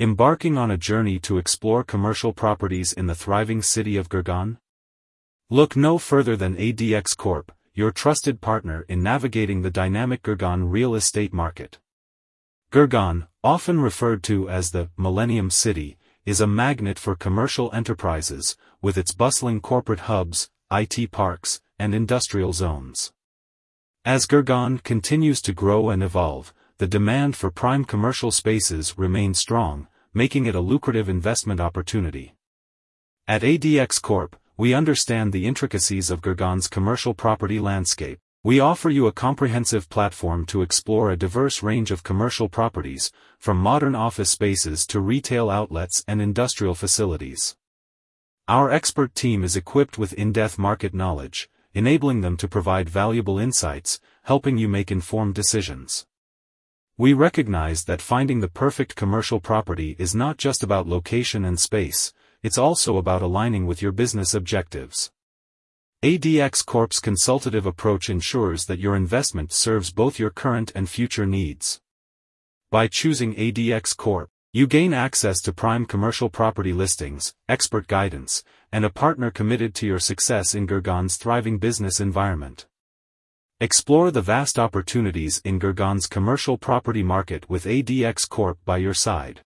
Embarking on a journey to explore commercial properties in the thriving city of Gurgaon? Look no further than ADX Corp, your trusted partner in navigating the dynamic Gurgaon real estate market. Gurgaon, often referred to as the Millennium City, is a magnet for commercial enterprises, with its bustling corporate hubs, IT parks, and industrial zones. As Gurgaon continues to grow and evolve, the demand for prime commercial spaces remains strong, making it a lucrative investment opportunity. At ADX Corp, we understand the intricacies of Gurgaon's commercial property landscape. We offer you a comprehensive platform to explore a diverse range of commercial properties, from modern office spaces to retail outlets and industrial facilities. Our expert team is equipped with in-depth market knowledge, enabling them to provide valuable insights, helping you make informed decisions. We recognize that finding the perfect commercial property is not just about location and space, it's also about aligning with your business objectives. ADX Corp's consultative approach ensures that your investment serves both your current and future needs. By choosing ADX Corp, you gain access to prime commercial property listings, expert guidance, and a partner committed to your success in Gurgaon's thriving business environment. Explore the vast opportunities in Gurgaon's commercial property market with ADX Corp by your side.